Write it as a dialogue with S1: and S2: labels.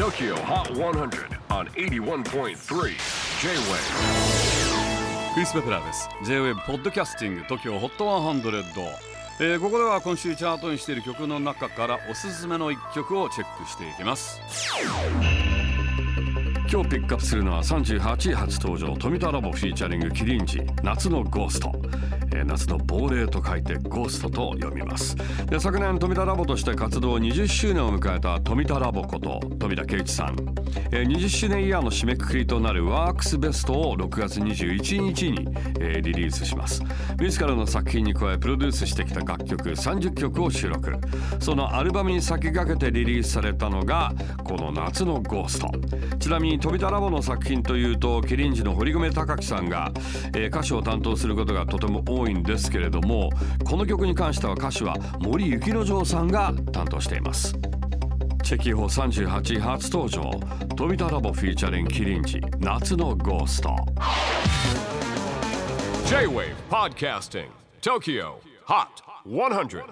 S1: TOKYO HOT 100 on 81.3 J-WAVE
S2: クリス・ベプラーです。J-WAVE ポッドキャスティング TOKYO HOT 100、えーここでは今週チャートにしている曲の中からおすすめの一曲をチェックしていきます。今日ピックアップするのは38位初登場富田ラボフィーチャリングキリンジ夏のゴースト、えー夏の亡霊と書いてゴーストと読みます。で昨年富田ラボとして活動20周年を迎えた富田ラボこと富田圭一さん、えー20周年イヤーの締めくくりとなるワークスベストを6月21日に、えーリリースします。自らの作品に加えプロデュースしてきた楽曲30曲を収録。そのアルバムに先駆けてリリースされたのがこの夏のゴースト。ちなみに飛田ラボの作品というとキリンジの堀米貴樹さんが、えー歌手を担当することがとても多い多いんですけれどもこの曲に関しては歌手は森幸之丞さんが担当しています。チェキホ38初登場。飛田ラボフィーチャリンキリンジ夏のゴースト。
S1: J-WAVE PODCASTING TOKYO HOT 100